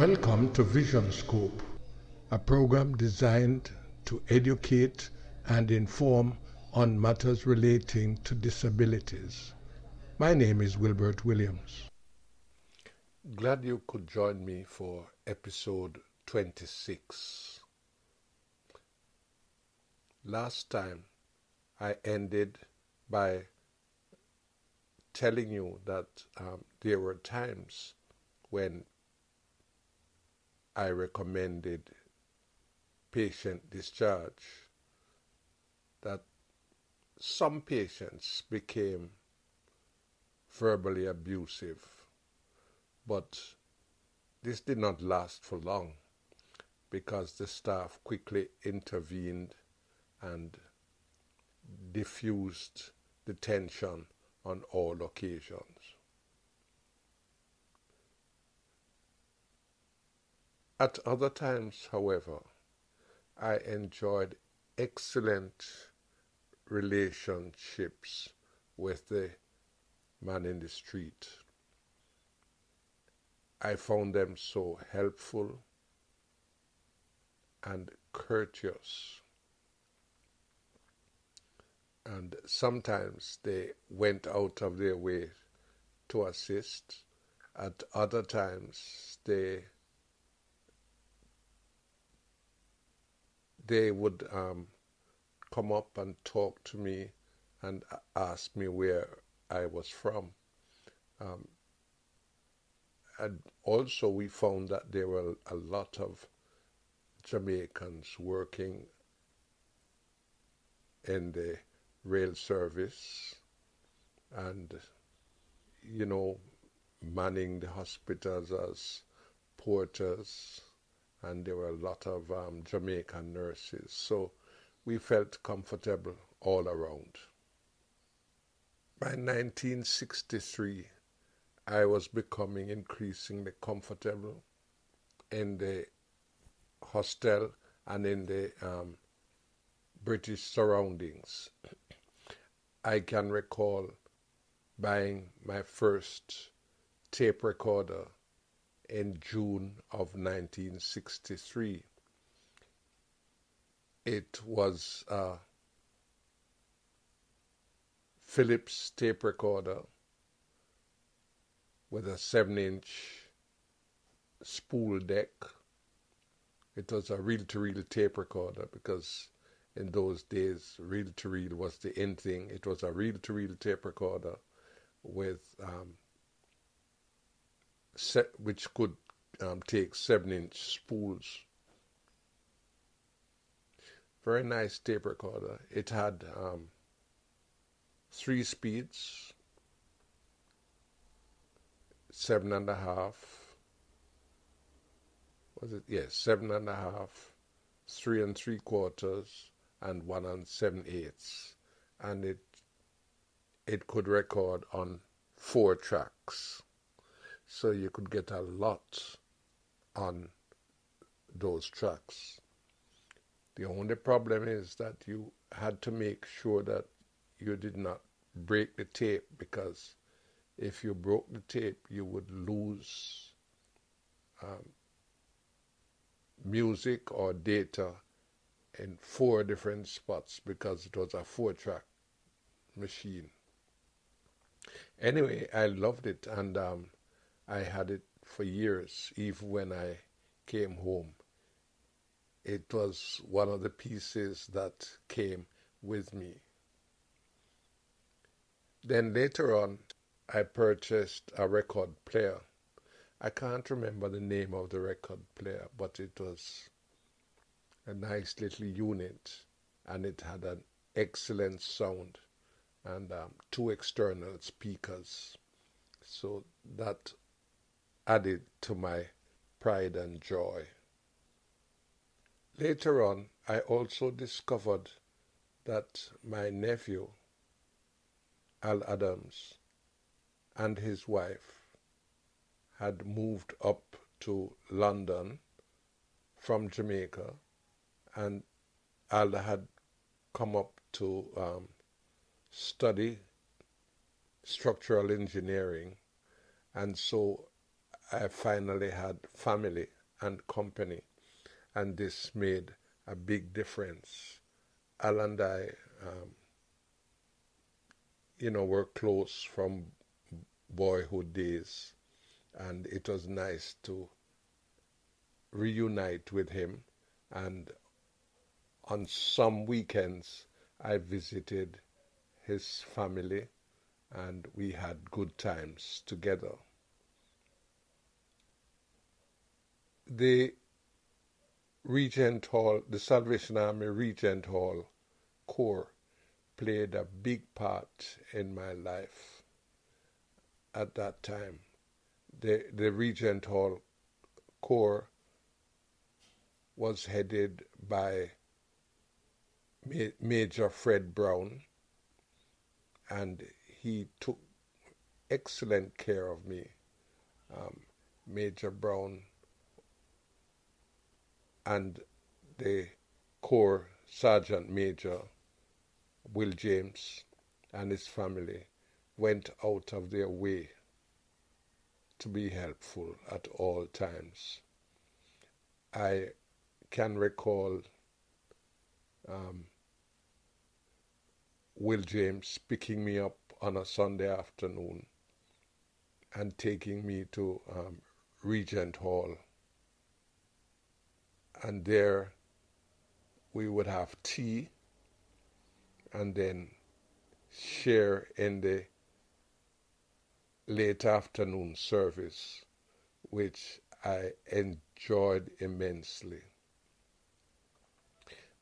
Welcome to Vision Scope, a program designed to educate and inform on matters relating to disabilities. My name is Wilbert Williams. Glad you could join me for episode 26. Last time I ended by telling you that um, there were times when I recommended patient discharge, that some patients became verbally abusive, but this did not last for long because the staff quickly intervened and diffused the tension on all occasions. At other times, however, I enjoyed excellent relationships with the man in the street. I found them so helpful and courteous. And sometimes they went out of their way to assist. At other times, they they would um, come up and talk to me and ask me where I was from. Um, and also, we found that there were a lot of Jamaicans working in the rail service and, you know, manning the hospitals as porters, and there were a lot of um, Jamaican nurses. So we felt comfortable all around. By 1963, I was becoming increasingly comfortable in the hostel and in the um, British surroundings. I can recall buying my first tape recorder in June of 1963. It was a Philips tape recorder with a 7 inch spool deck. It was a reel to reel tape recorder because in those days, reel to reel was the in thing. It was a reel to reel tape recorder with um, which could um, take 7 inch spools. Very nice tape recorder. It had um, three speeds, seven and a half. Was it? Yes, seven and a half, three and three quarters, and one and seven eighths, and it it could record on four tracks, so you could get a lot on those tracks. The only problem is that you had to make sure that you did not break the tape because if you broke the tape, you would lose um, music or data in four different spots because it was a four track machine. Anyway, I loved it and um, I had it for years, even when I came home. It was one of the pieces that came with me. Then later on, I purchased a record player. I can't remember the name of the record player, but it was a nice little unit and it had an excellent sound and um, two external speakers. So that added to my pride and joy. Later on, I also discovered that my nephew, Al Adams, and his wife had moved up to London from Jamaica, and Al had come up to um, study structural engineering, and so I finally had family and company, and this made a big difference. Al and I, um, you know, were close from boyhood days, and it was nice to reunite with him. And on some weekends, I visited his family, and we had good times together. The Regent Hall, the Salvation Army Regent Hall Corps played a big part in my life at that time. The, the Regent Hall Corps was headed by Major Fred Brown, and he took excellent care of me. Um, Major Brown and the Corps Sergeant Major Will James and his family went out of their way to be helpful at all times. I can recall um, Will James picking me up on a Sunday afternoon and taking me to um, Regent Hall. And there we would have tea and then share in the late afternoon service, which I enjoyed immensely.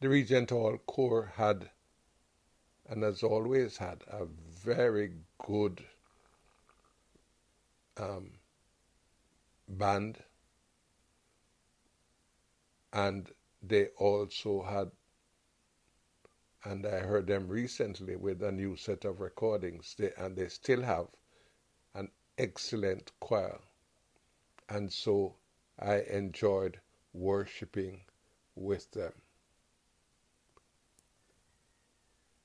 The Regent Hall Corps had, and has always had, a very good um, band, and they also had and I heard them recently with a new set of recordings, they, and they still have an excellent choir. And so I enjoyed worshiping with them.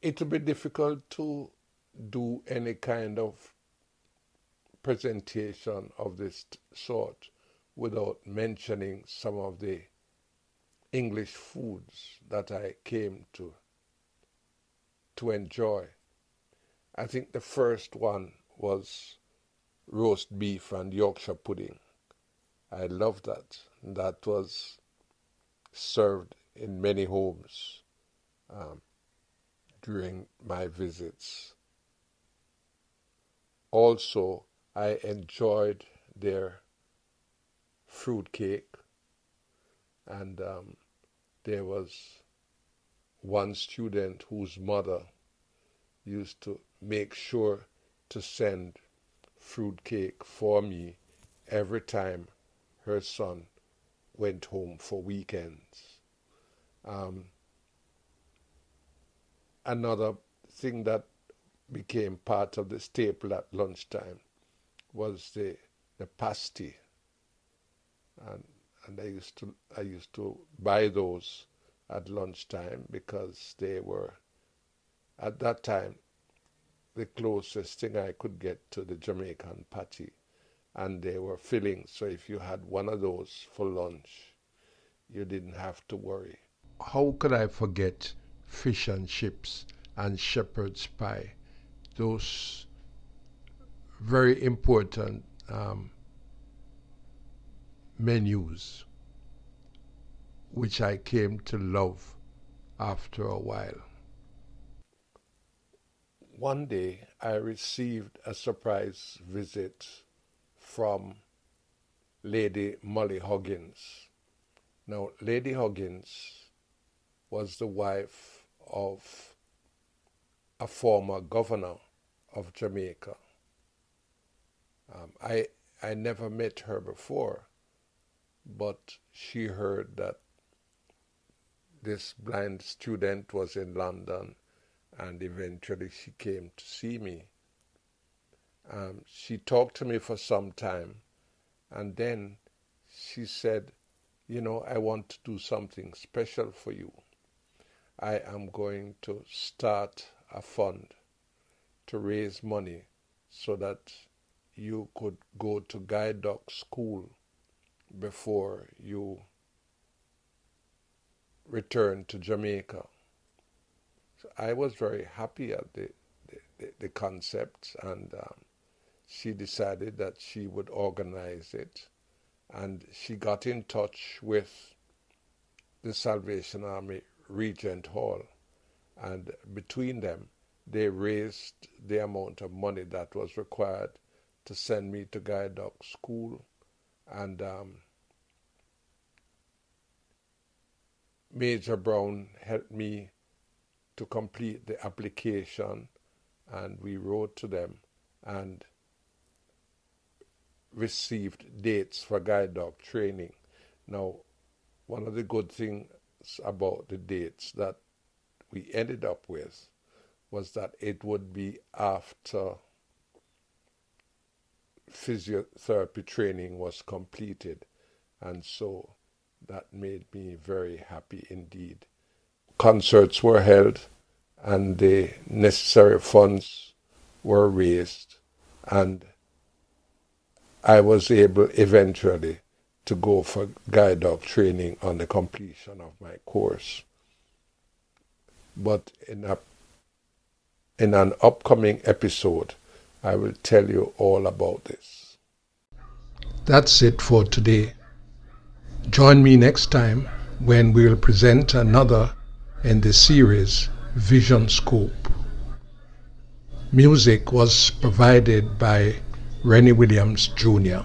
It will be difficult to do any kind of presentation of this sort without mentioning some of the English foods that I came to to enjoy. I think the first one was roast beef and Yorkshire pudding. I loved that. That was served in many homes um, during my visits. Also, I enjoyed their fruit cake, and um, there was one student whose mother used to make sure to send fruit cake for me every time her son went home for weekends. Um, another thing that became part of the staple at lunchtime was the the pasty, and and I used to I used to buy those at lunchtime because they were, at that time, the closest thing I could get to the Jamaican patty. And they were filling, so if you had one of those for lunch, you didn't have to worry. How could I forget fish and chips and shepherd's pie? Those very important um, menus which I came to love after a while. One day I received a surprise visit from Lady Molly Huggins. Now, Lady Huggins was the wife of a former governor of Jamaica. Um, I I never met her before, but she heard that this blind student was in London and eventually she came to see me. Um, she talked to me for some time and then she said, You know, I want to do something special for you. I am going to start a fund to raise money so that you could go to guide dog school before you return to Jamaica. So I was very happy at the, the, the concept, and um, she decided that she would organize it. And she got in touch with the Salvation Army Regent Hall, and between them, they raised the amount of money that was required to send me to guide dog school and um, Major Brown helped me to complete the application and we wrote to them and received dates for guide dog training. Now, one of the good things about the dates that we ended up with was that it would be after physiotherapy training was completed. And so that made me very happy indeed. Concerts were held and the necessary funds were raised, and I was able eventually to go for guide dog training on the completion of my course. But in a in an upcoming episode, I will tell you all about this. That's it for today. Join me next time when we'll present another in the series Vision Scope. Music was provided by Rennie Williams Jr.